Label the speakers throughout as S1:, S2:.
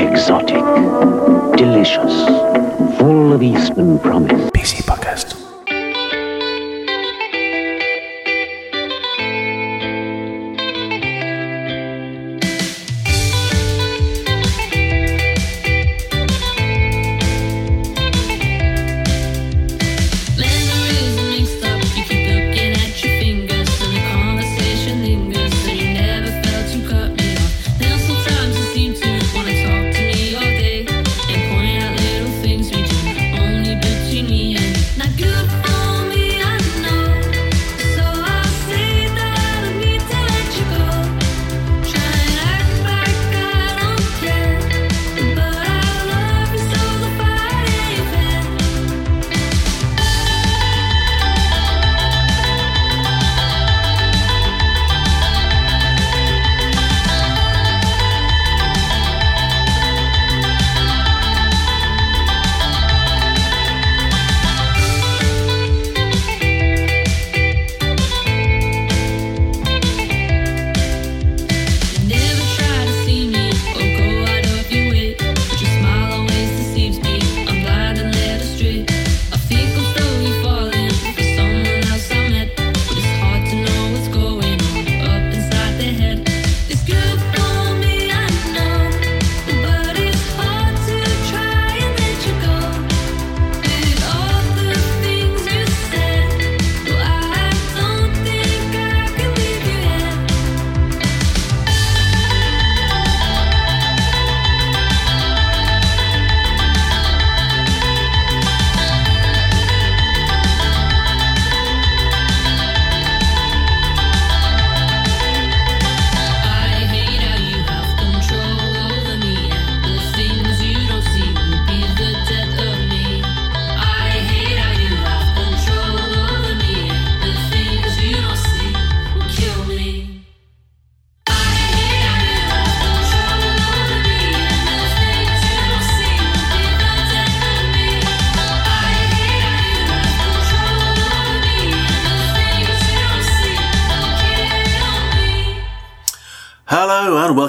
S1: exotic, delicious, full of Eastern promise.
S2: PC Podcast.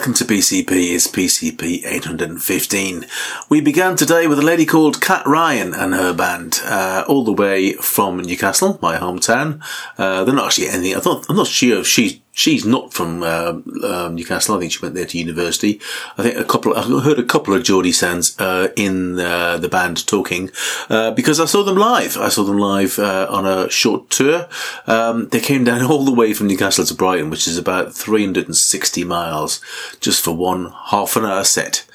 S2: Welcome to PCP. It's PCP 815. We began today with a lady called Cat Ryan and her band, uh, all the way from Newcastle, my hometown. Uh, they're not actually anything. I thought I'm not sure if she's she's not from uh, um, Newcastle. I think she went there to university. I think a couple. I heard a couple of Geordie Sands uh, in uh, the band talking uh, because I saw them live. I saw them live uh, on a short tour. Um, they came down all the way from Newcastle to Brighton, which is about 360 miles, just for one half an hour set.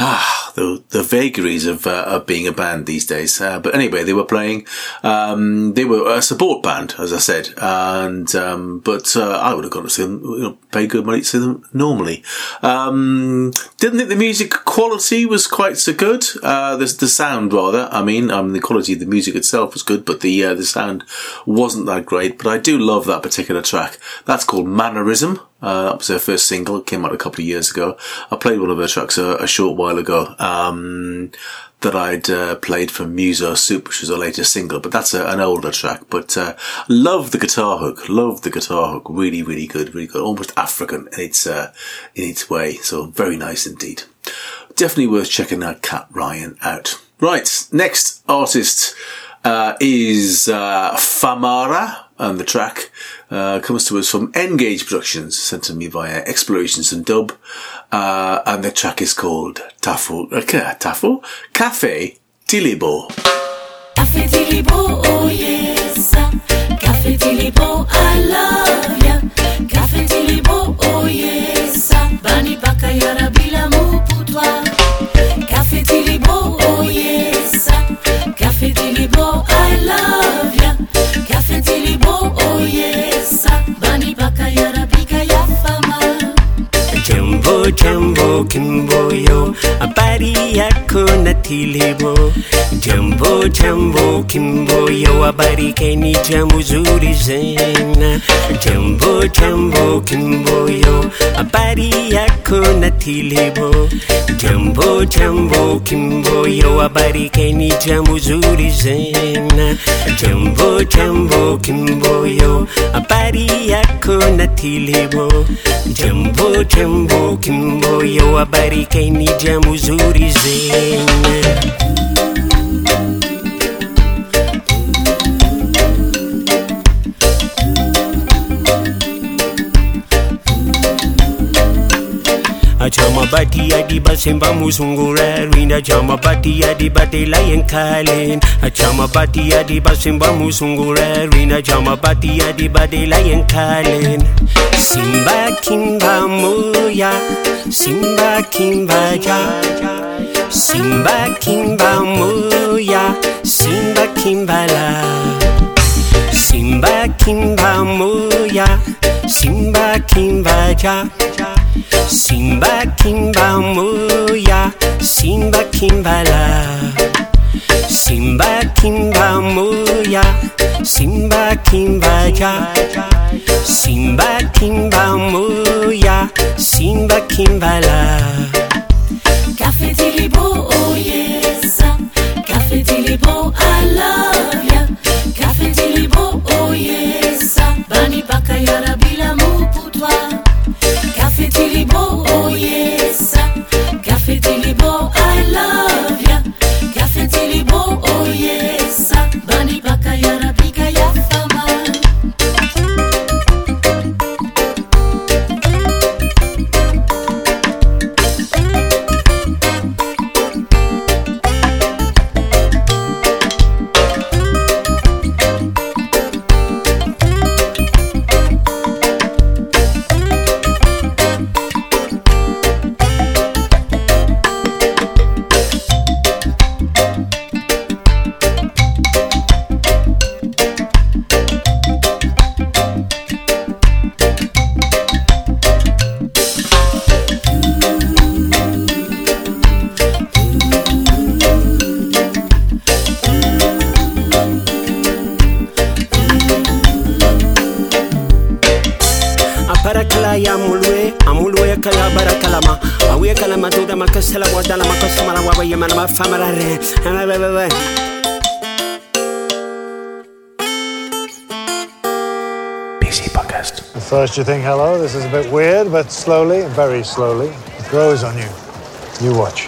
S2: Ah, the the vagaries of uh, of being a band these days. Uh, but anyway, they were playing. Um, they were a support band, as I said, and um, but uh, I would have gone to see them. You know, pay good money to see them normally. Um, didn't think the music quality was quite so good. Uh, the the sound rather. I mean, um, the quality of the music itself was good, but the uh, the sound wasn't that great. But I do love that particular track. That's called Mannerism. Uh, that was her first single. It came out a couple of years ago. I played one of her tracks a, a short while ago. Um, that I'd uh, played from MusoSoup, which was her latest single, but that's a, an older track. But uh, love the guitar hook, love the guitar hook, really, really good, really good, almost African in its uh, in its way. So very nice indeed. Definitely worth checking out Cat Ryan out. Right, next artist uh, is uh, Famara, and the track uh, comes to us from N-Gage Productions, sent to me via Explorations and Dub, uh, and the track is called Tafel, uh, Tafel? Cafe Tilibo.
S3: Cafe Tilibo, oh yes. Cafe Tilibo, I love
S4: Jambo jambo tilebo Jambo jambo kimboyo habari keni jambo zuri zena. Jambo jambo kimboyo habari yako na tilebo Jambo jambo kimboyo habari keni jambo zuri zena. Jambo jambo kimboyo habari yako na tilebo Jambo jambo kimboyo kimboyo habari jamu zuri zenye Achama bati adi musungura Rina chama bati adi batela yenkalen Achama bati adi basemba musungura Rina chama bati adi batela yenkalen Simba kimba moya Simba kimba ja Simba kimba moya Simba kimbala Simba kimba moya Simba kimba ja Simba kimba moya Simba kimbala Simba kimba moya Simba kimba ja Simba kimba moya Simba kimbala
S5: you think, hello, this is a bit weird, but slowly, very slowly, it grows on you. You watch.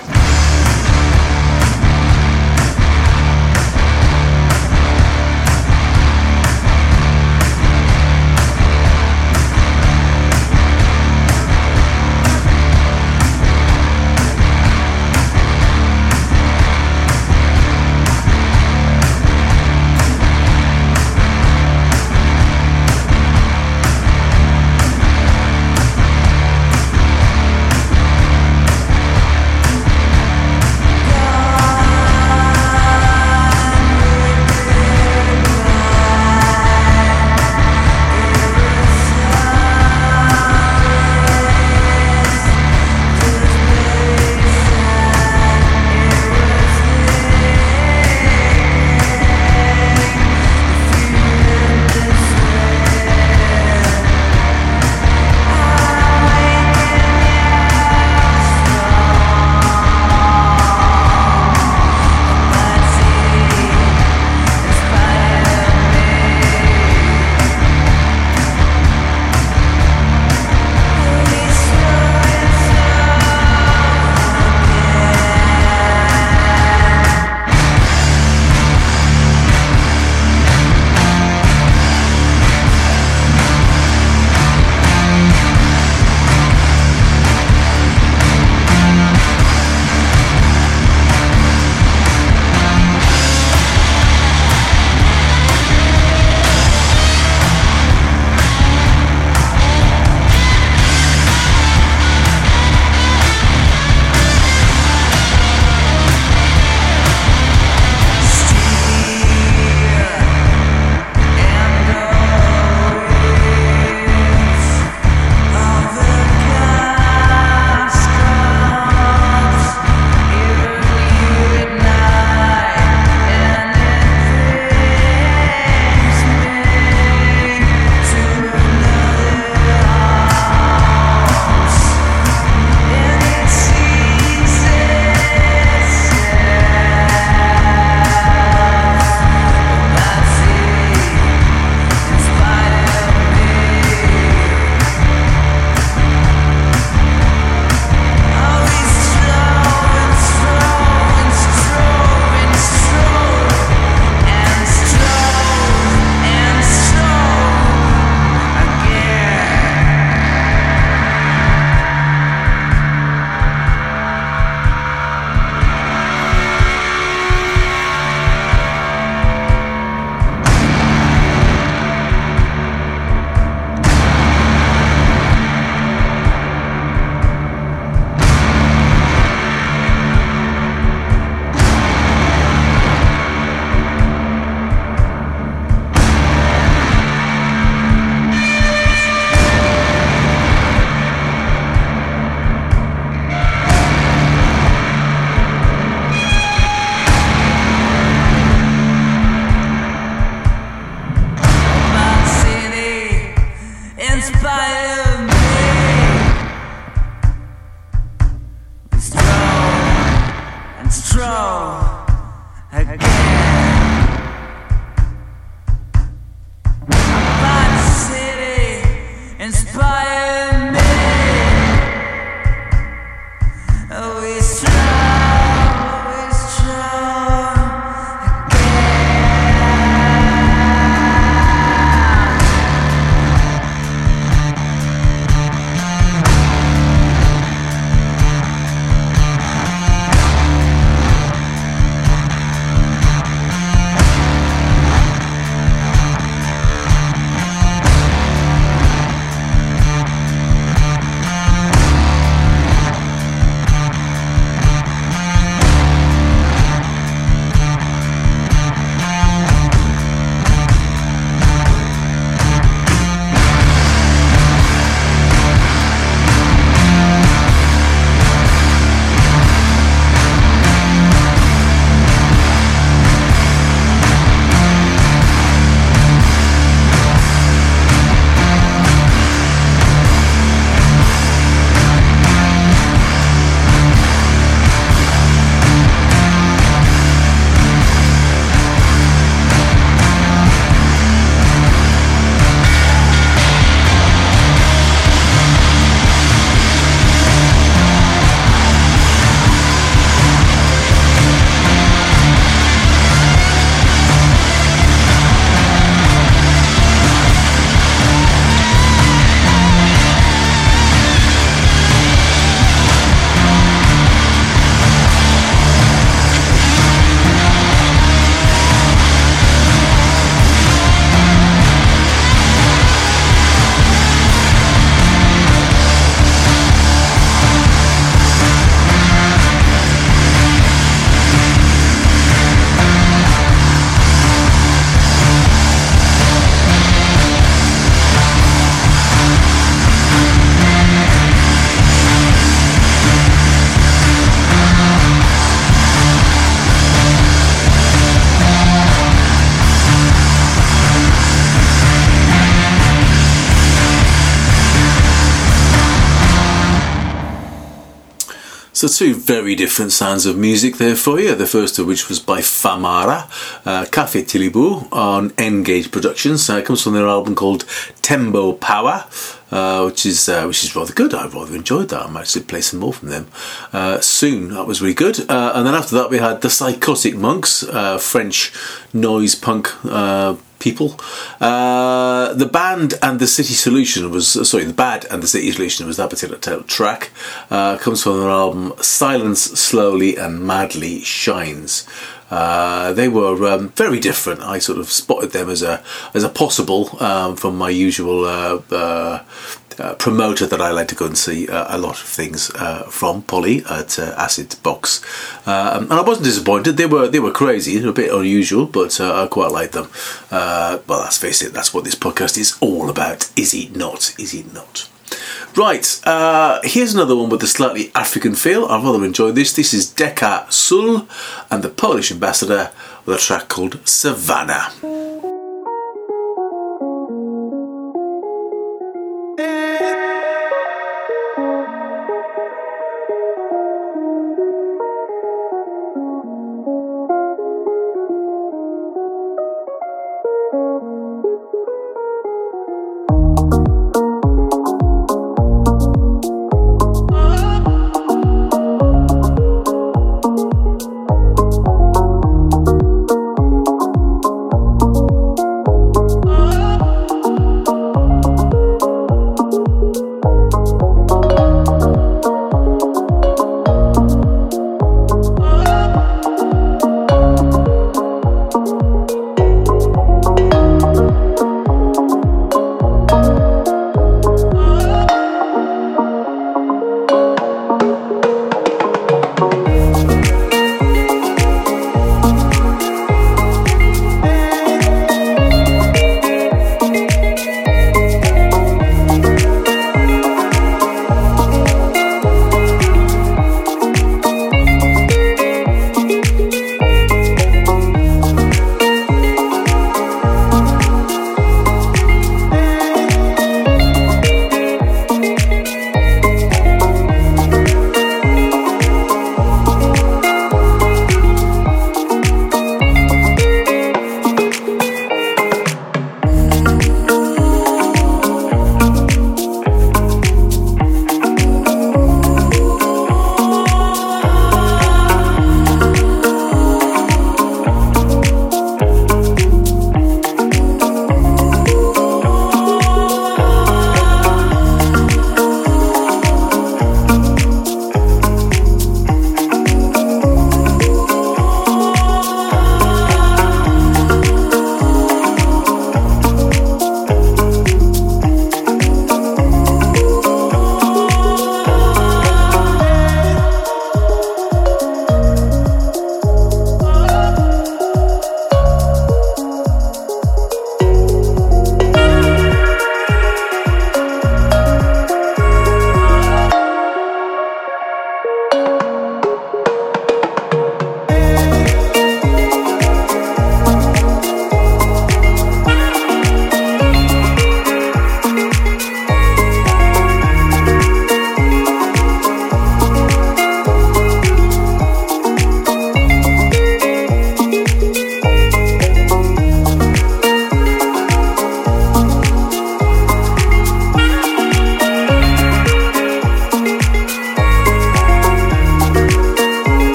S2: So two very different sounds of music there for you. The first of which was by Famara, uh, Cafe Tilibo on N-Gage Productions. Uh, it comes from their album called Tembo Power, uh, which is uh, which is rather good. I rather enjoyed that. I might actually play some more from them uh, soon. That was really good. Uh, and then after that we had the Psychotic Monks, uh, French noise punk. People. Uh, the band and the city solution was sorry, the bad and the city solution was that particular track. Uh, comes from their album Silence Slowly and Madly Shines. Uh, they were um, very different. I sort of spotted them as a as a possible um, from my usual uh, uh, uh, promoter that I like to go and see uh, a lot of things uh, from Polly at uh, Acid Box, um, and I wasn't disappointed. They were they were crazy, a bit unusual, but uh, I quite liked them. Uh, well, let's face it, that's what this podcast is all about. Is it not? Is it not? Right, uh, here's another one with a slightly African feel. I rather enjoyed this. This is Deka Sul and the Polish ambassador with a track called Savannah.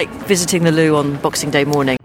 S6: Like visiting the loo on Boxing Day morning.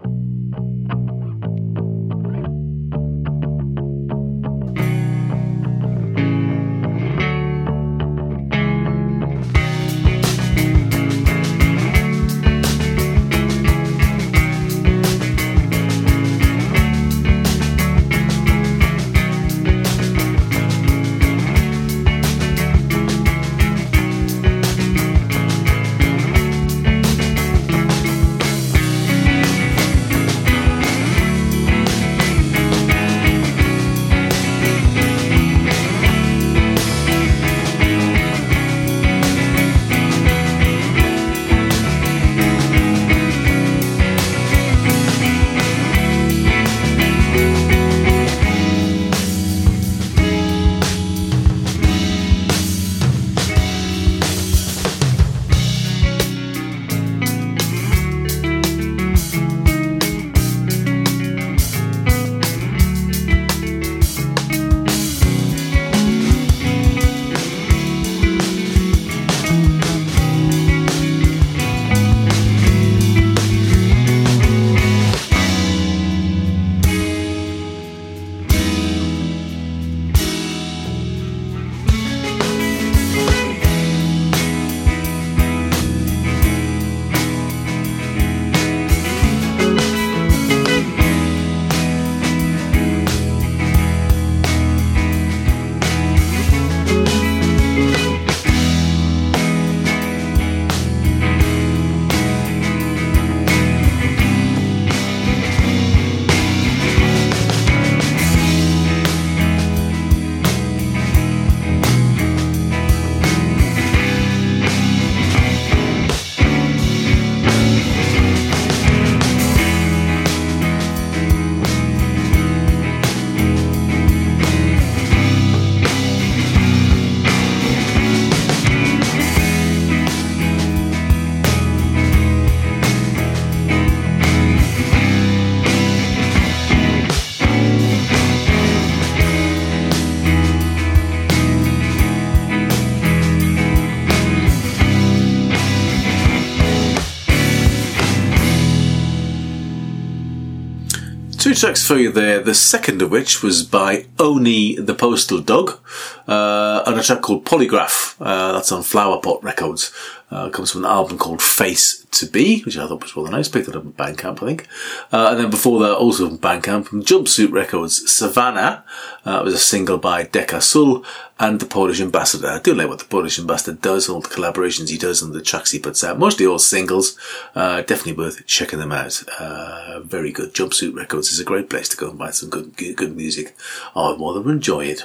S2: Tracks for you there, the second of which was by Owney the Postal Dog, uh, and a track called Polygraph, uh, that's on Flowerpot Records. Uh, comes from an album called Face to Be, which I thought was rather nice, picked it up in Bandcamp, I think. Uh, and then before that, also from Bandcamp, from Jumpsuit Records, Savannah, uh, was a single by Deka Sul, and the Polish Ambassador. I do like what the Polish Ambassador does, all the collaborations he does and the tracks he puts out. Mostly all singles. Uh, definitely worth checking them out. Uh, very good. Jumpsuit Records is a great place to go and buy some good, good, good music. I would than enjoy it.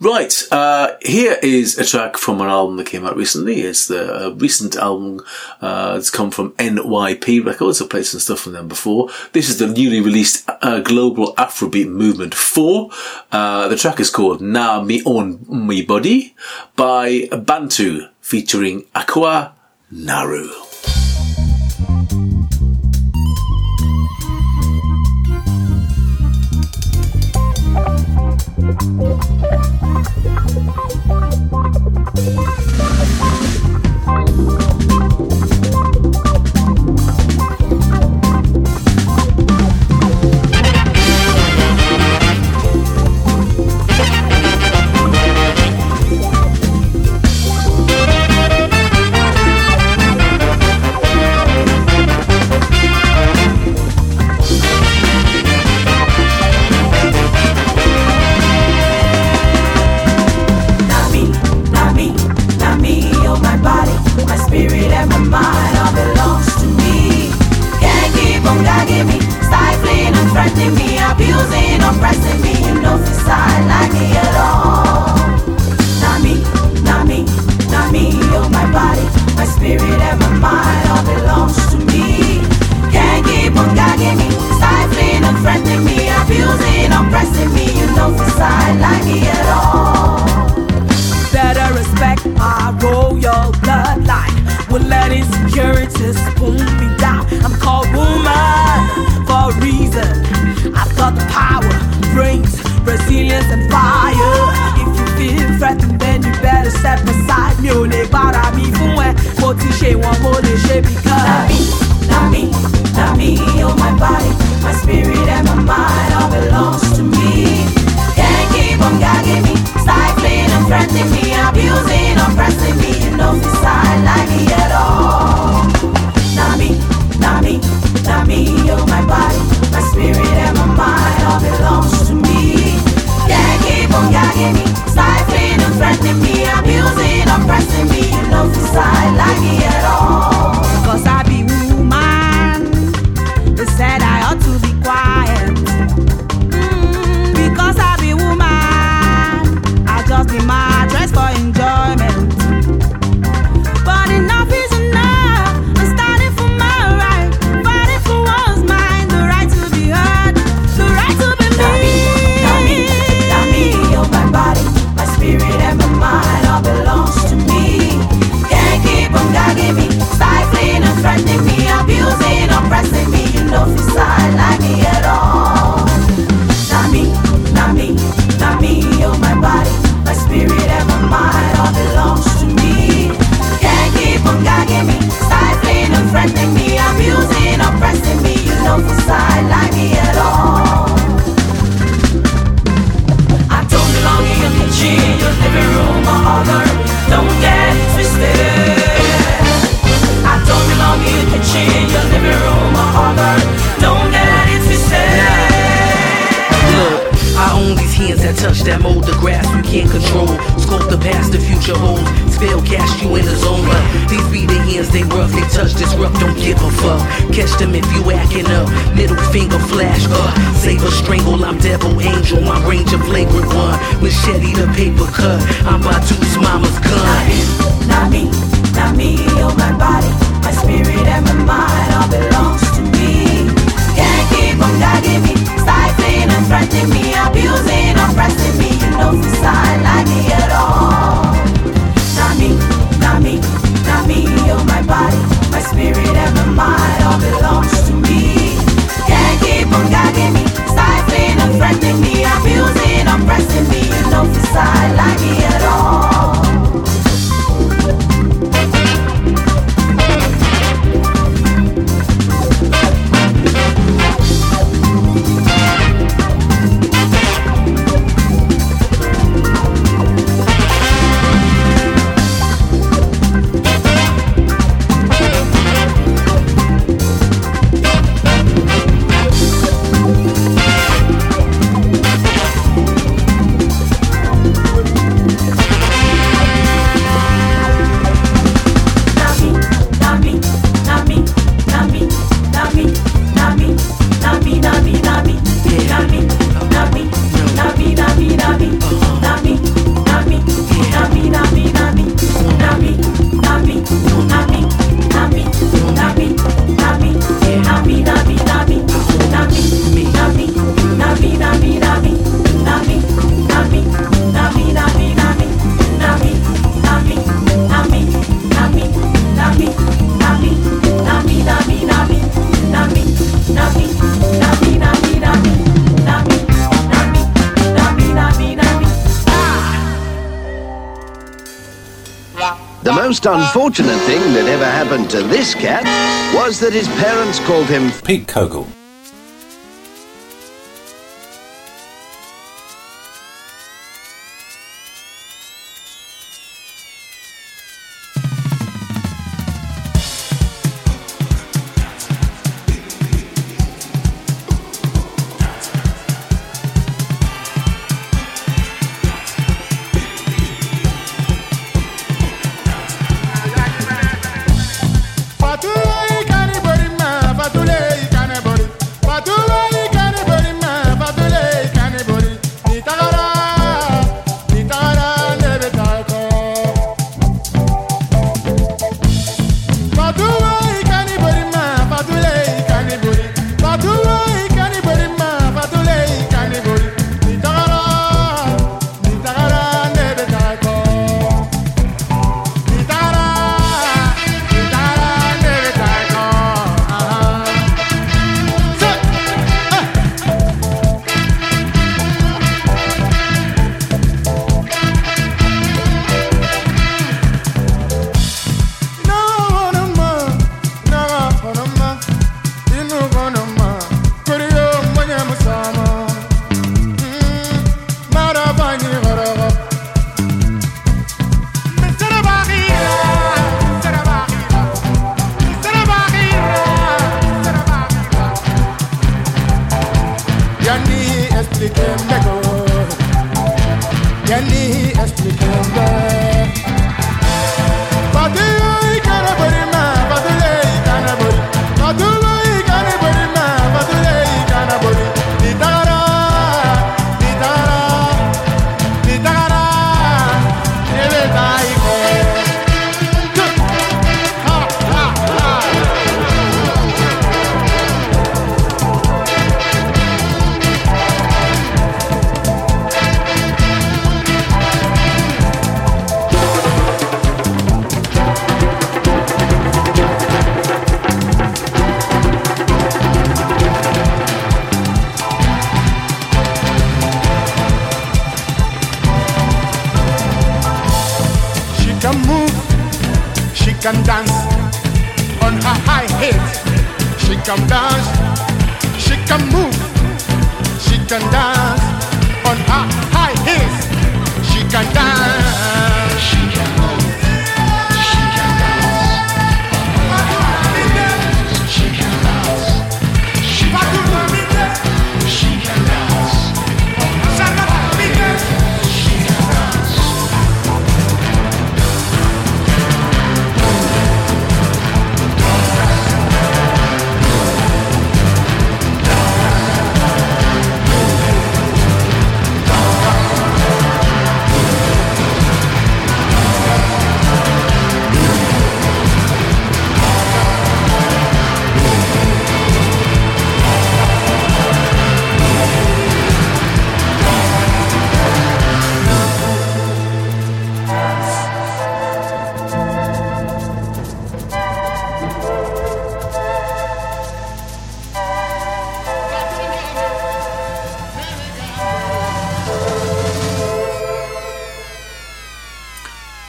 S2: Right, uh, here is a track from an album that came out recently. It's the uh, recent album. Uh, come from NYP Records. I've played some stuff from them before. This is the newly released uh, Global Afrobeat Movement 4. Uh, the track is called Na Me Own My Body by Bantu featuring Akua Naru.
S3: Not threatening me, abusing, oppressing me, you know if I like me at all. Not me, not me, not me, oh my body, my spirit and my mind all belongs to me. Can't keep on gagging me, stifling and threatening me, abusing, oppressing me, you know if I like me at all.
S7: better respect my royal bloodline. Will let insecurities Not me, not me,
S3: not me. Oh my body, my spirit and my mind all belongs to me. Can't keep on gagging me, stifling and threatening me, abusing, oppressing me. You know this I like me at all. Not me, not me, not me. Oh my body, my spirit and my mind all belongs to me. Can't keep on gagging me, stifling and threatening me, abusing, oppressing me. You like me at all.
S8: hands that touch that mold, the grass you can't control. Sculpt the past, the future holds. Spell cast you in a zone, but these be the hands they rough, they touch, this rough don't give a fuck. Catch them if you acting up, middle finger flash uh, up. Saber strangle, I'm devil angel, my range of flagrant one. Machete the paper cut, I'm by Deuce Mama's gun.
S3: Not me, not me, not me, or my body, my spirit and my mind all belongs to me. Can't keep on guiding me, stifling and threatening me, abusing you I. Not me, not me, not me, my body, my spirit and my mind all belongs to
S9: most unfortunate thing that ever happened to this cat was that his parents called him
S10: Pete Kogel.
S11: Can dance on her high heels. She can dance, she can move, she can dance on her high heels. She can dance,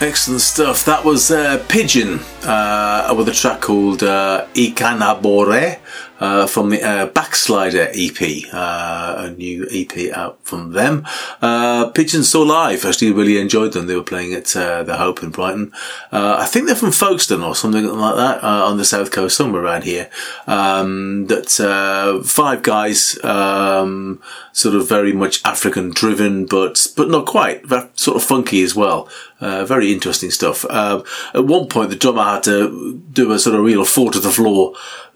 S2: Excellent stuff. That was uh, Pigeon uh, with a track called uh, Ikanabore uh, from the uh, Backslider EP, uh, a new EP out from them. Uh, Pigeon saw live. Actually, really enjoyed them. They were playing at uh, the Hope in Brighton. Uh, I think they're from Folkestone or something like that uh, on the south coast, somewhere around here. Um, that uh, five guys, um, sort of very much African driven, but but not quite. Sort of funky as well. Uh, very interesting stuff. Uh, at one point, the drummer had to do a sort of real four to the floor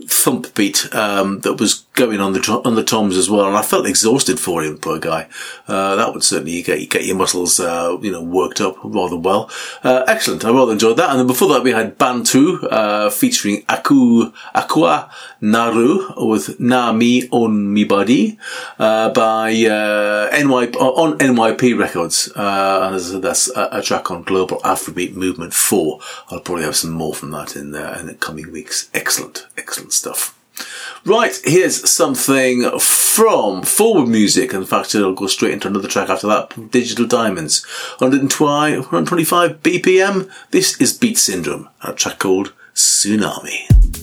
S2: thump beat um, that was going on the on the toms as well, and I felt exhausted for him, poor guy. Uh, that would certainly get get your muscles, uh, you know, worked up rather well. Uh, excellent. I rather enjoyed that. And then before that, we had Bantu uh, featuring Aku Akua Naru with Na Me Own My Body uh, by uh, NY on NYP Records, and that's a, a track on Global Afrobeat Movement Four. I'll probably have some more from that in in the coming weeks. Excellent, excellent stuff. Right, here's something from Forward Music. In fact, it'll go straight into another track after that. Digital Diamonds. 120 125 BPM. This is Beat Syndrome, a track called. Tsunami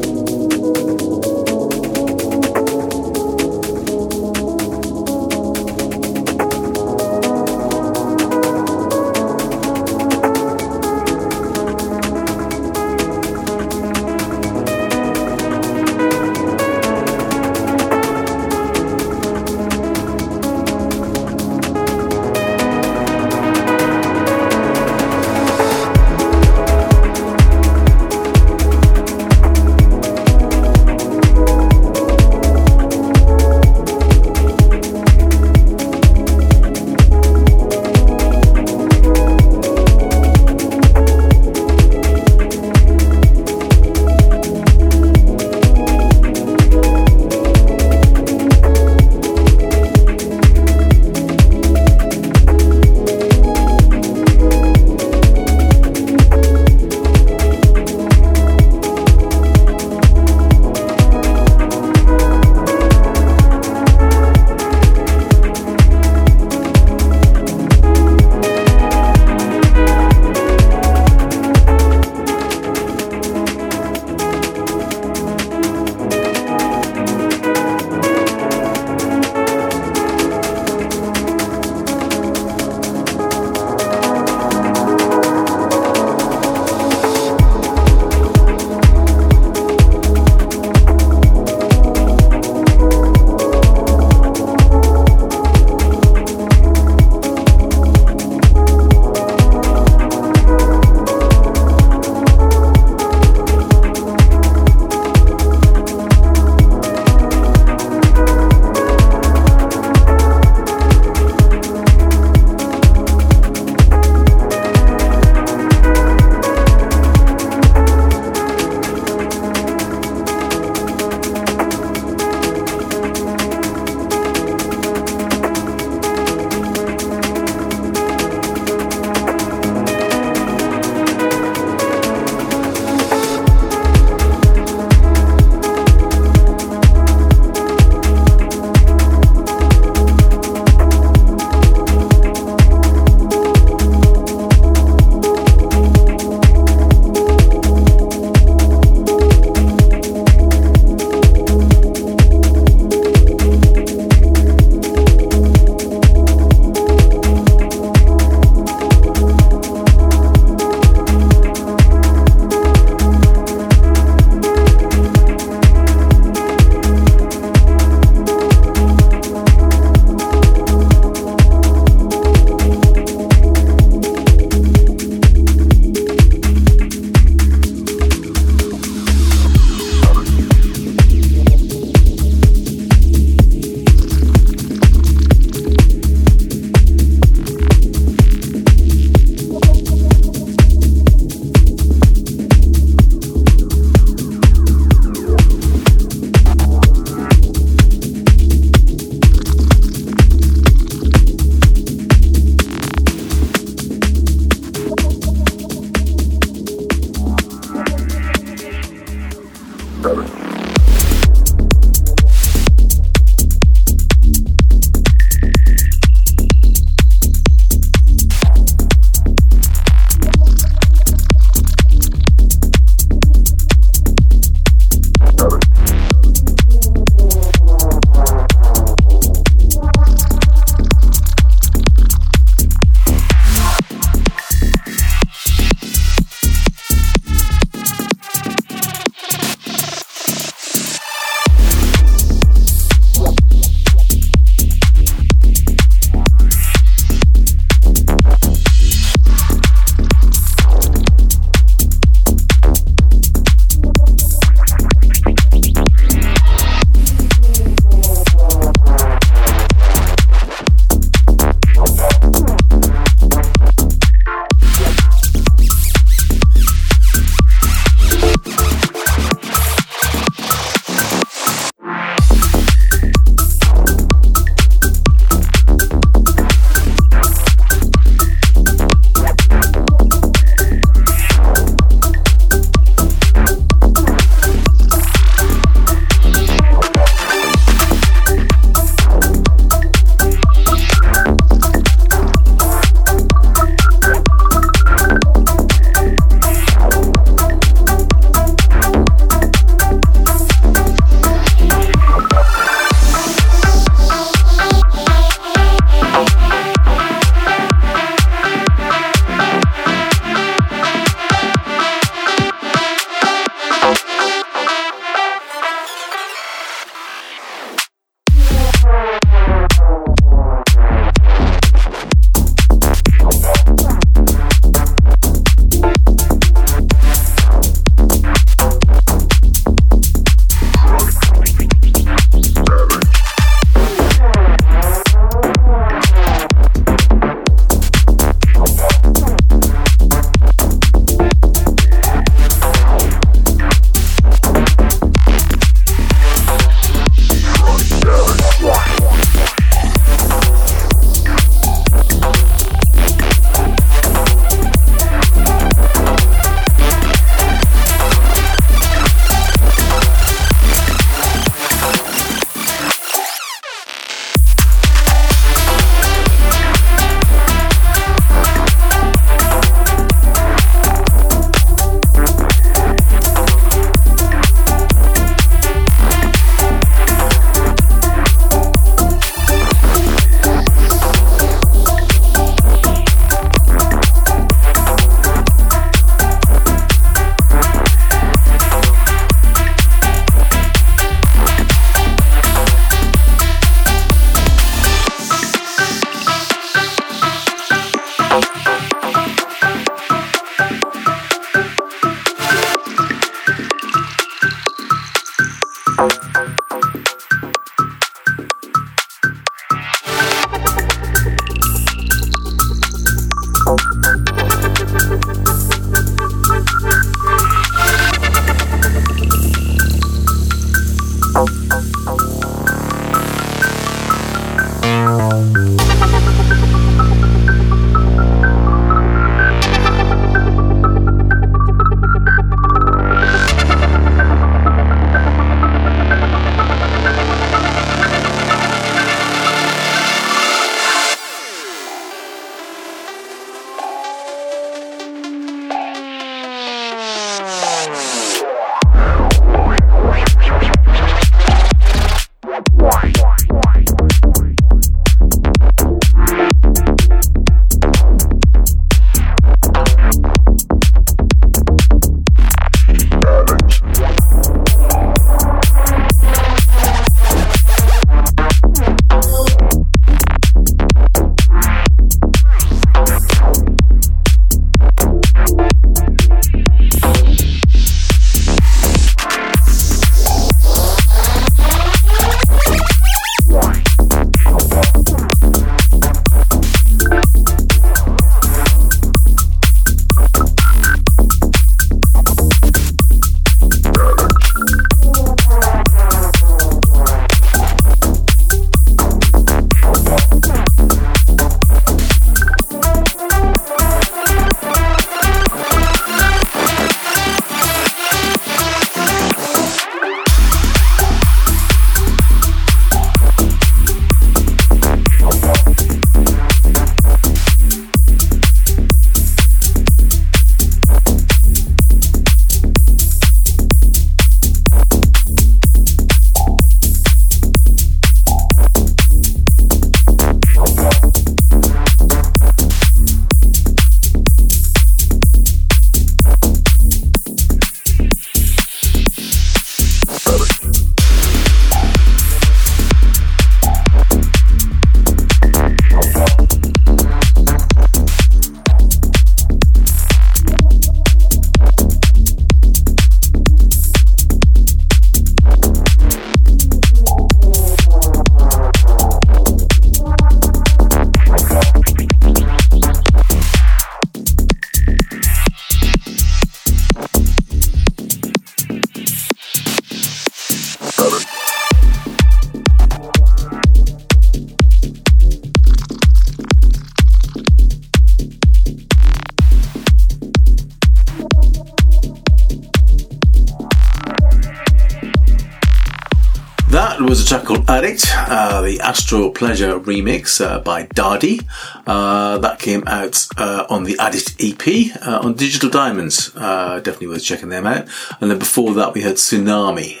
S2: Astro Pleasure remix uh, by Dardi. Uh, that came out uh, on the Addict EP uh, on Digital Diamonds. Uh, definitely worth checking them out. And then before that, we had Tsunami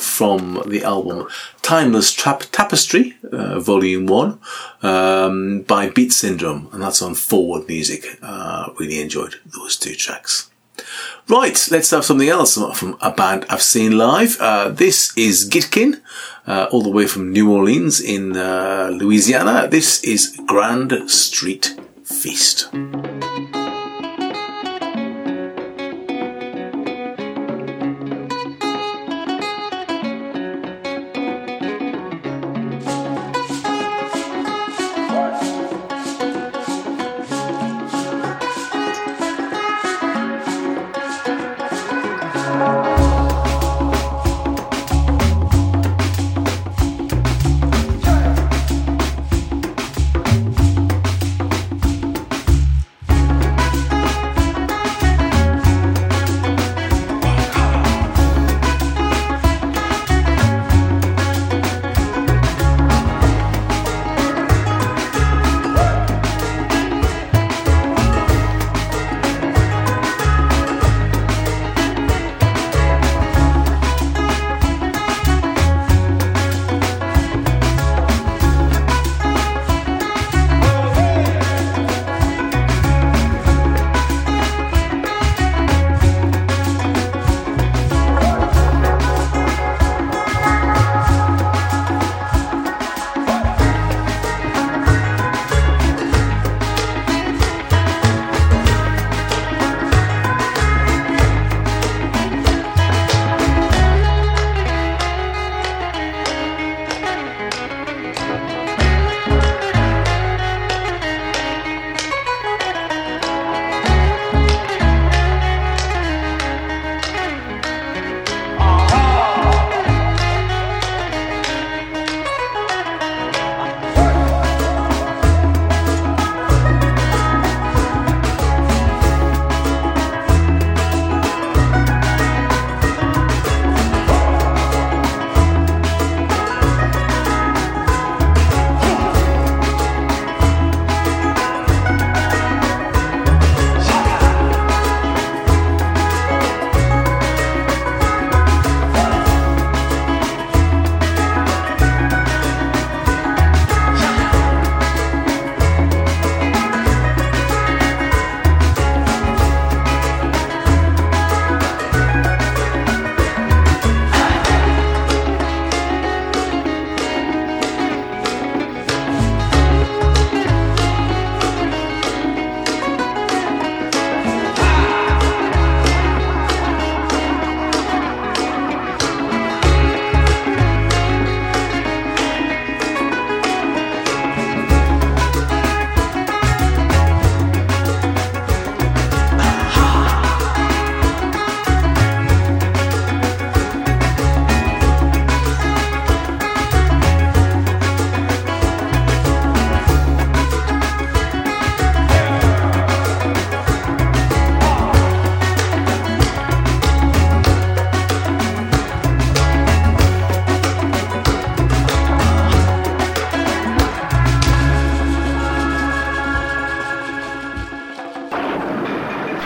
S2: from the album Timeless Trap Tapestry, Volume 1, um, by Beat Syndrome. And that's on Forward Music. Really enjoyed those two tracks. Right, let's have something else from a band I've seen live. Uh, this is Gitkin, uh, all the way from New Orleans in uh, Louisiana. This is Grand Street Feast.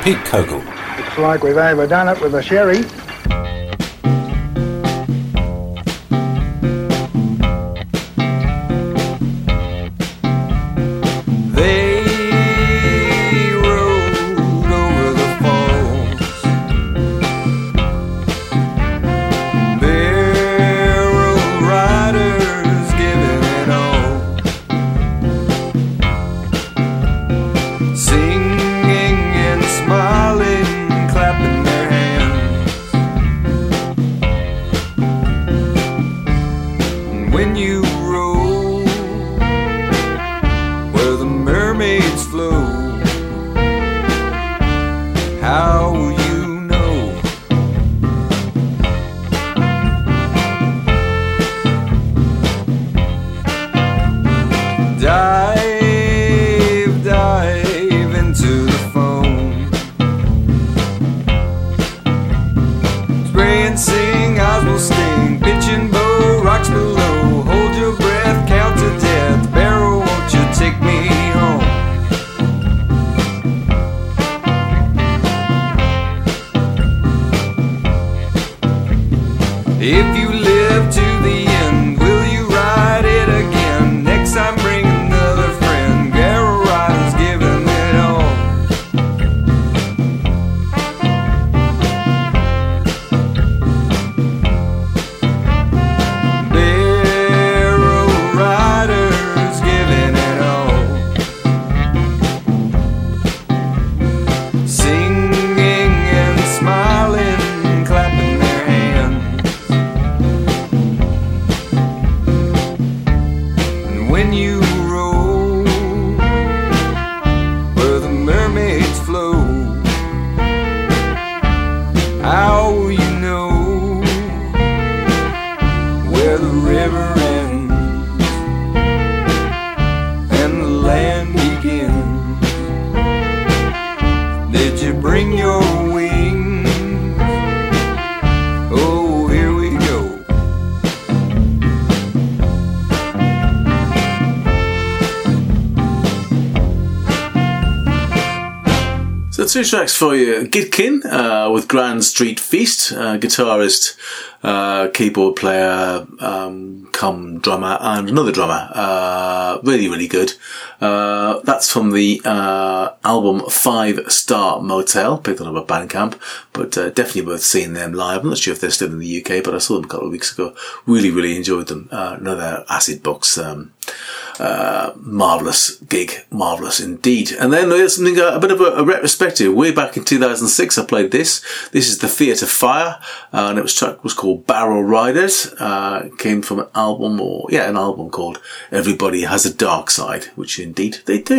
S10: Pete Kogel.
S5: Looks like we've overdone it with the sherry.
S2: Two tracks for you. Gitkin uh, with Grand Street Feast, uh, guitarist, uh, keyboard player, um, come drummer, and another drummer. Uh, really, really good. That's from the uh, album Five Star Motel, picked up at Bandcamp, but uh, definitely worth seeing them live. I'm not sure if they're still in the UK, but I saw them a couple of weeks ago. Really, really enjoyed them. Uh, another Acid Box um, uh, marvelous gig, marvelous indeed. And then there's something uh, a bit of a, a retrospective. Way back in 2006, I played this. This is the Theatre Fire, uh, and it was track was called Barrel Riders. Uh, came from an album, or yeah, an album called Everybody Has a Dark Side, which indeed they do.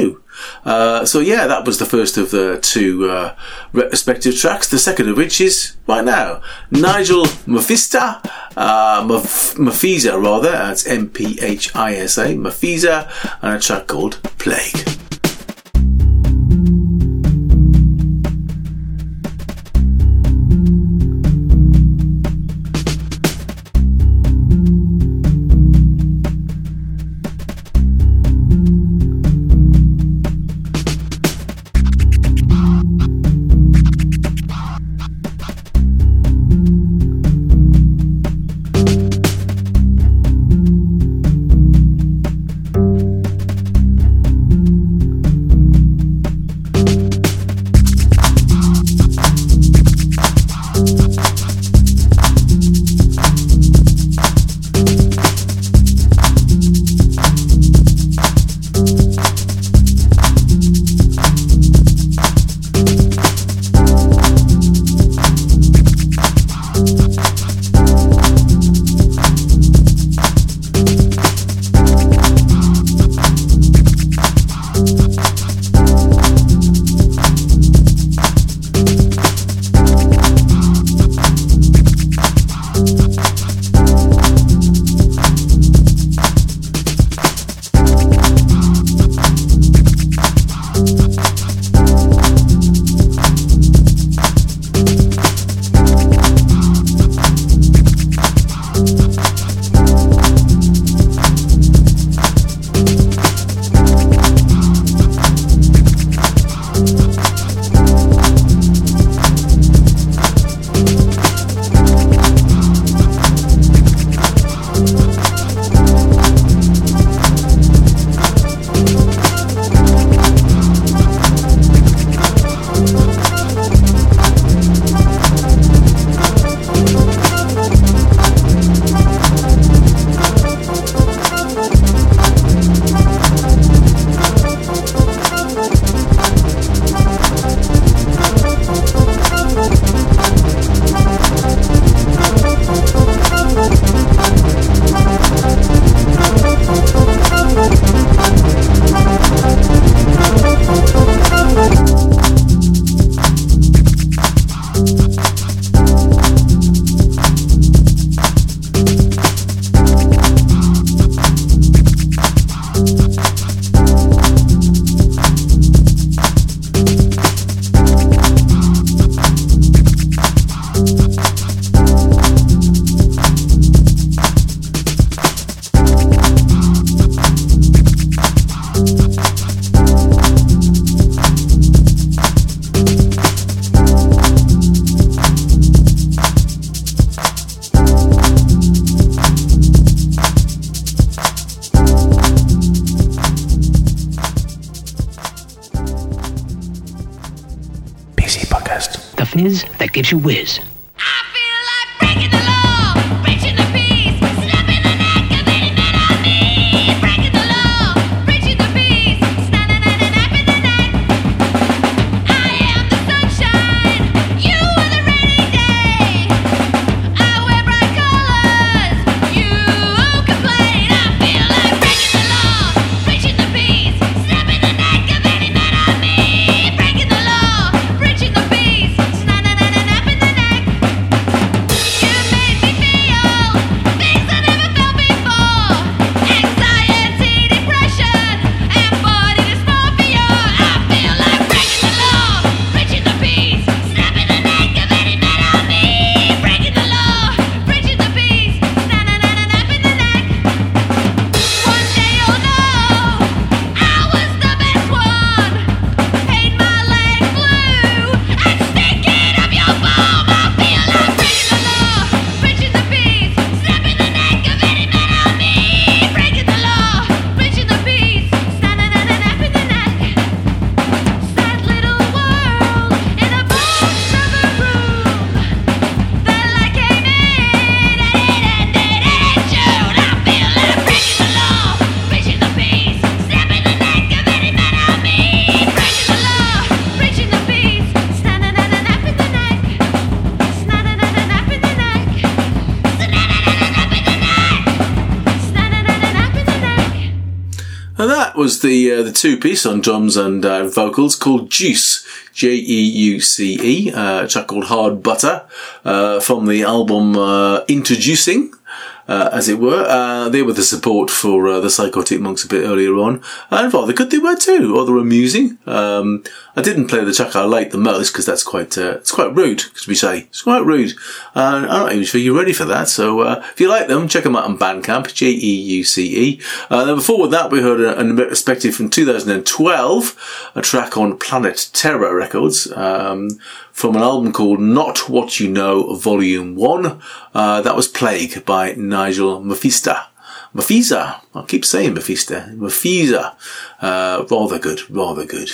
S2: Uh, so yeah, that was the first of the two uh, retrospective tracks. The second of which is right now Nigel Mafista, uh, Mphisa rather. That's M P H I S A, Mphisa, and a track called Plague. Two piece on drums and uh, vocals called Jeuce, J E U C E, uh, track called Hard Butter, uh, from the album uh, Introducing. Uh, as it were, they were the support for the Psychotic Monks a bit earlier on, and rather good they were too, rather amusing. Um, I didn't play the track I liked the most because that's quite uh, it's quite rude, as we say. It's quite rude. Uh, I'm not even sure you're ready for that. So uh, if you like them, check them out on Bandcamp, J E U C E. Uh, then before that, we heard a, a perspective from 2012, a track on Planet Terror Records. Um, from an album called Not What You Know, Volume 1. Uh, that was Plague by Nigel Mafista. Mphisa. I keep saying Mafista. Mphisa. Uh, rather good. Rather good.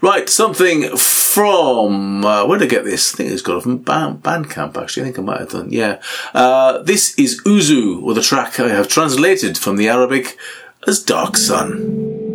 S2: Right, something from, uh, where did I get this? I think it's got it from Band- Bandcamp, actually. I think I might have done, yeah. Uh, this is Uzu, with a track I have translated from the Arabic as Dark Sun.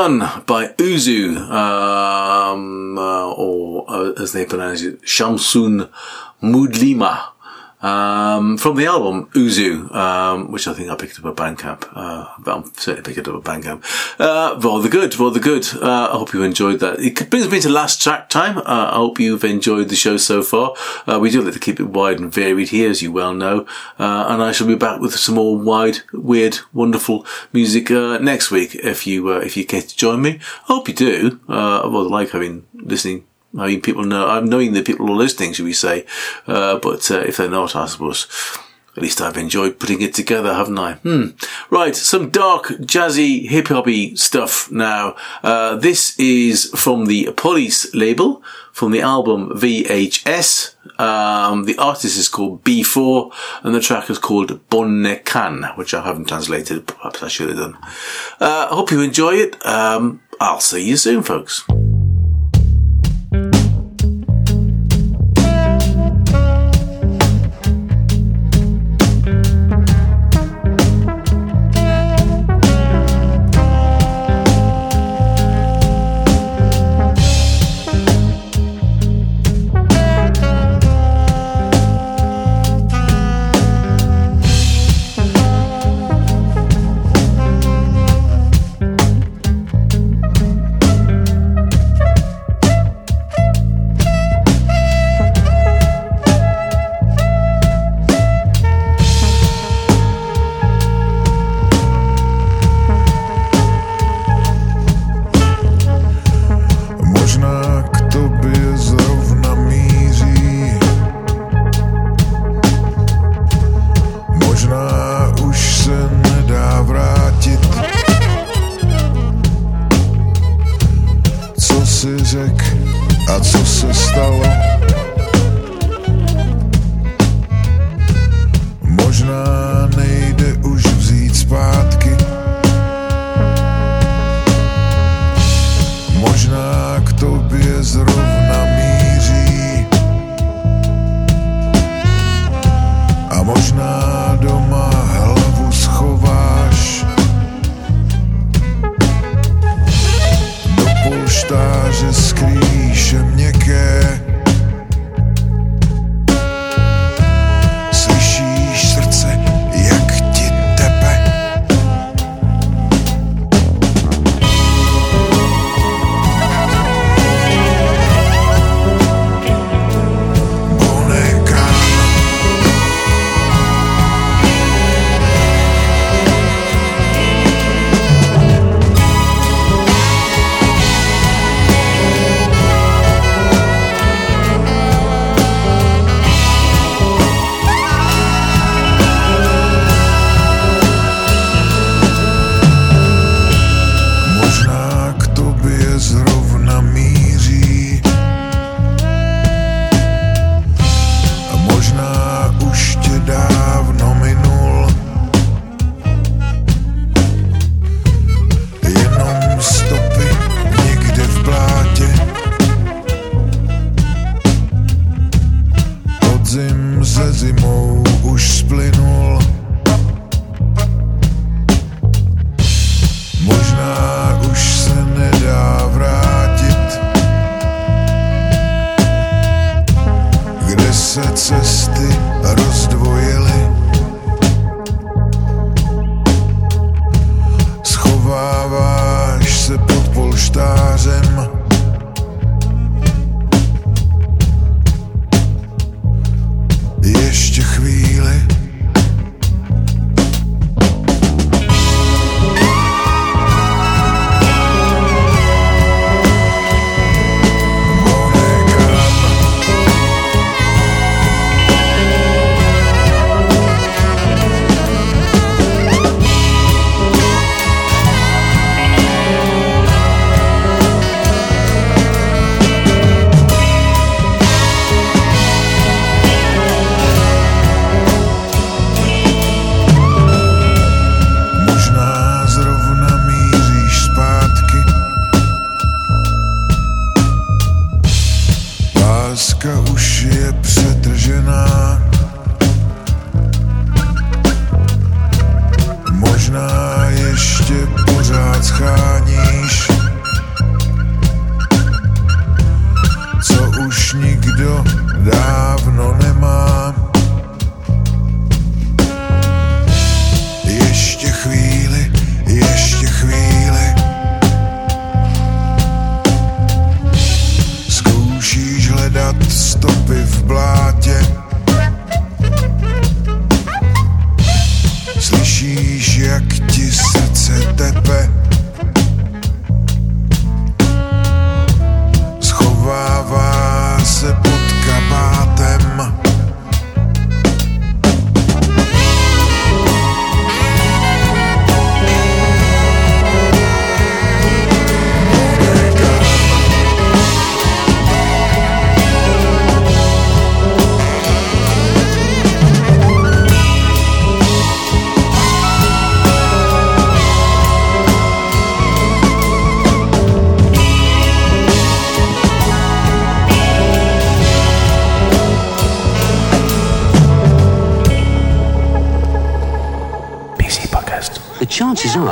S2: Sun by Uzu, um, uh, or uh, as they pronounce it, Shamsun Mudlima. Um, from the album Uzu, um, which I think I picked up at Bandcamp. Uh, I'm certainly picked up at Bandcamp. Uh, the good, rather good. Uh, I hope you enjoyed that. It brings me to last track time. Uh, I hope you've enjoyed the show so far. Uh, we do like to keep it wide and varied here, as you well know. Uh, and I shall be back with some more wide, weird, wonderful music, uh, next week if you, if you care to join me. I hope you do. Uh, I rather like having, listening I mean, people know, I'm knowing that people are listening, should we say. Uh, but uh, if they're not, I suppose, at least I've enjoyed putting it together, haven't I? Hmm. Right, some dark, jazzy, hip hoppy stuff now. Uh, this is from the Police label, from the album VHS. Um, the artist is called B4, and the track is called Bonekan, which I haven't translated. Perhaps I should have done. Uh, I hope you enjoy it. Um, I'll see you soon, folks.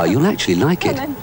S1: You'll actually like it.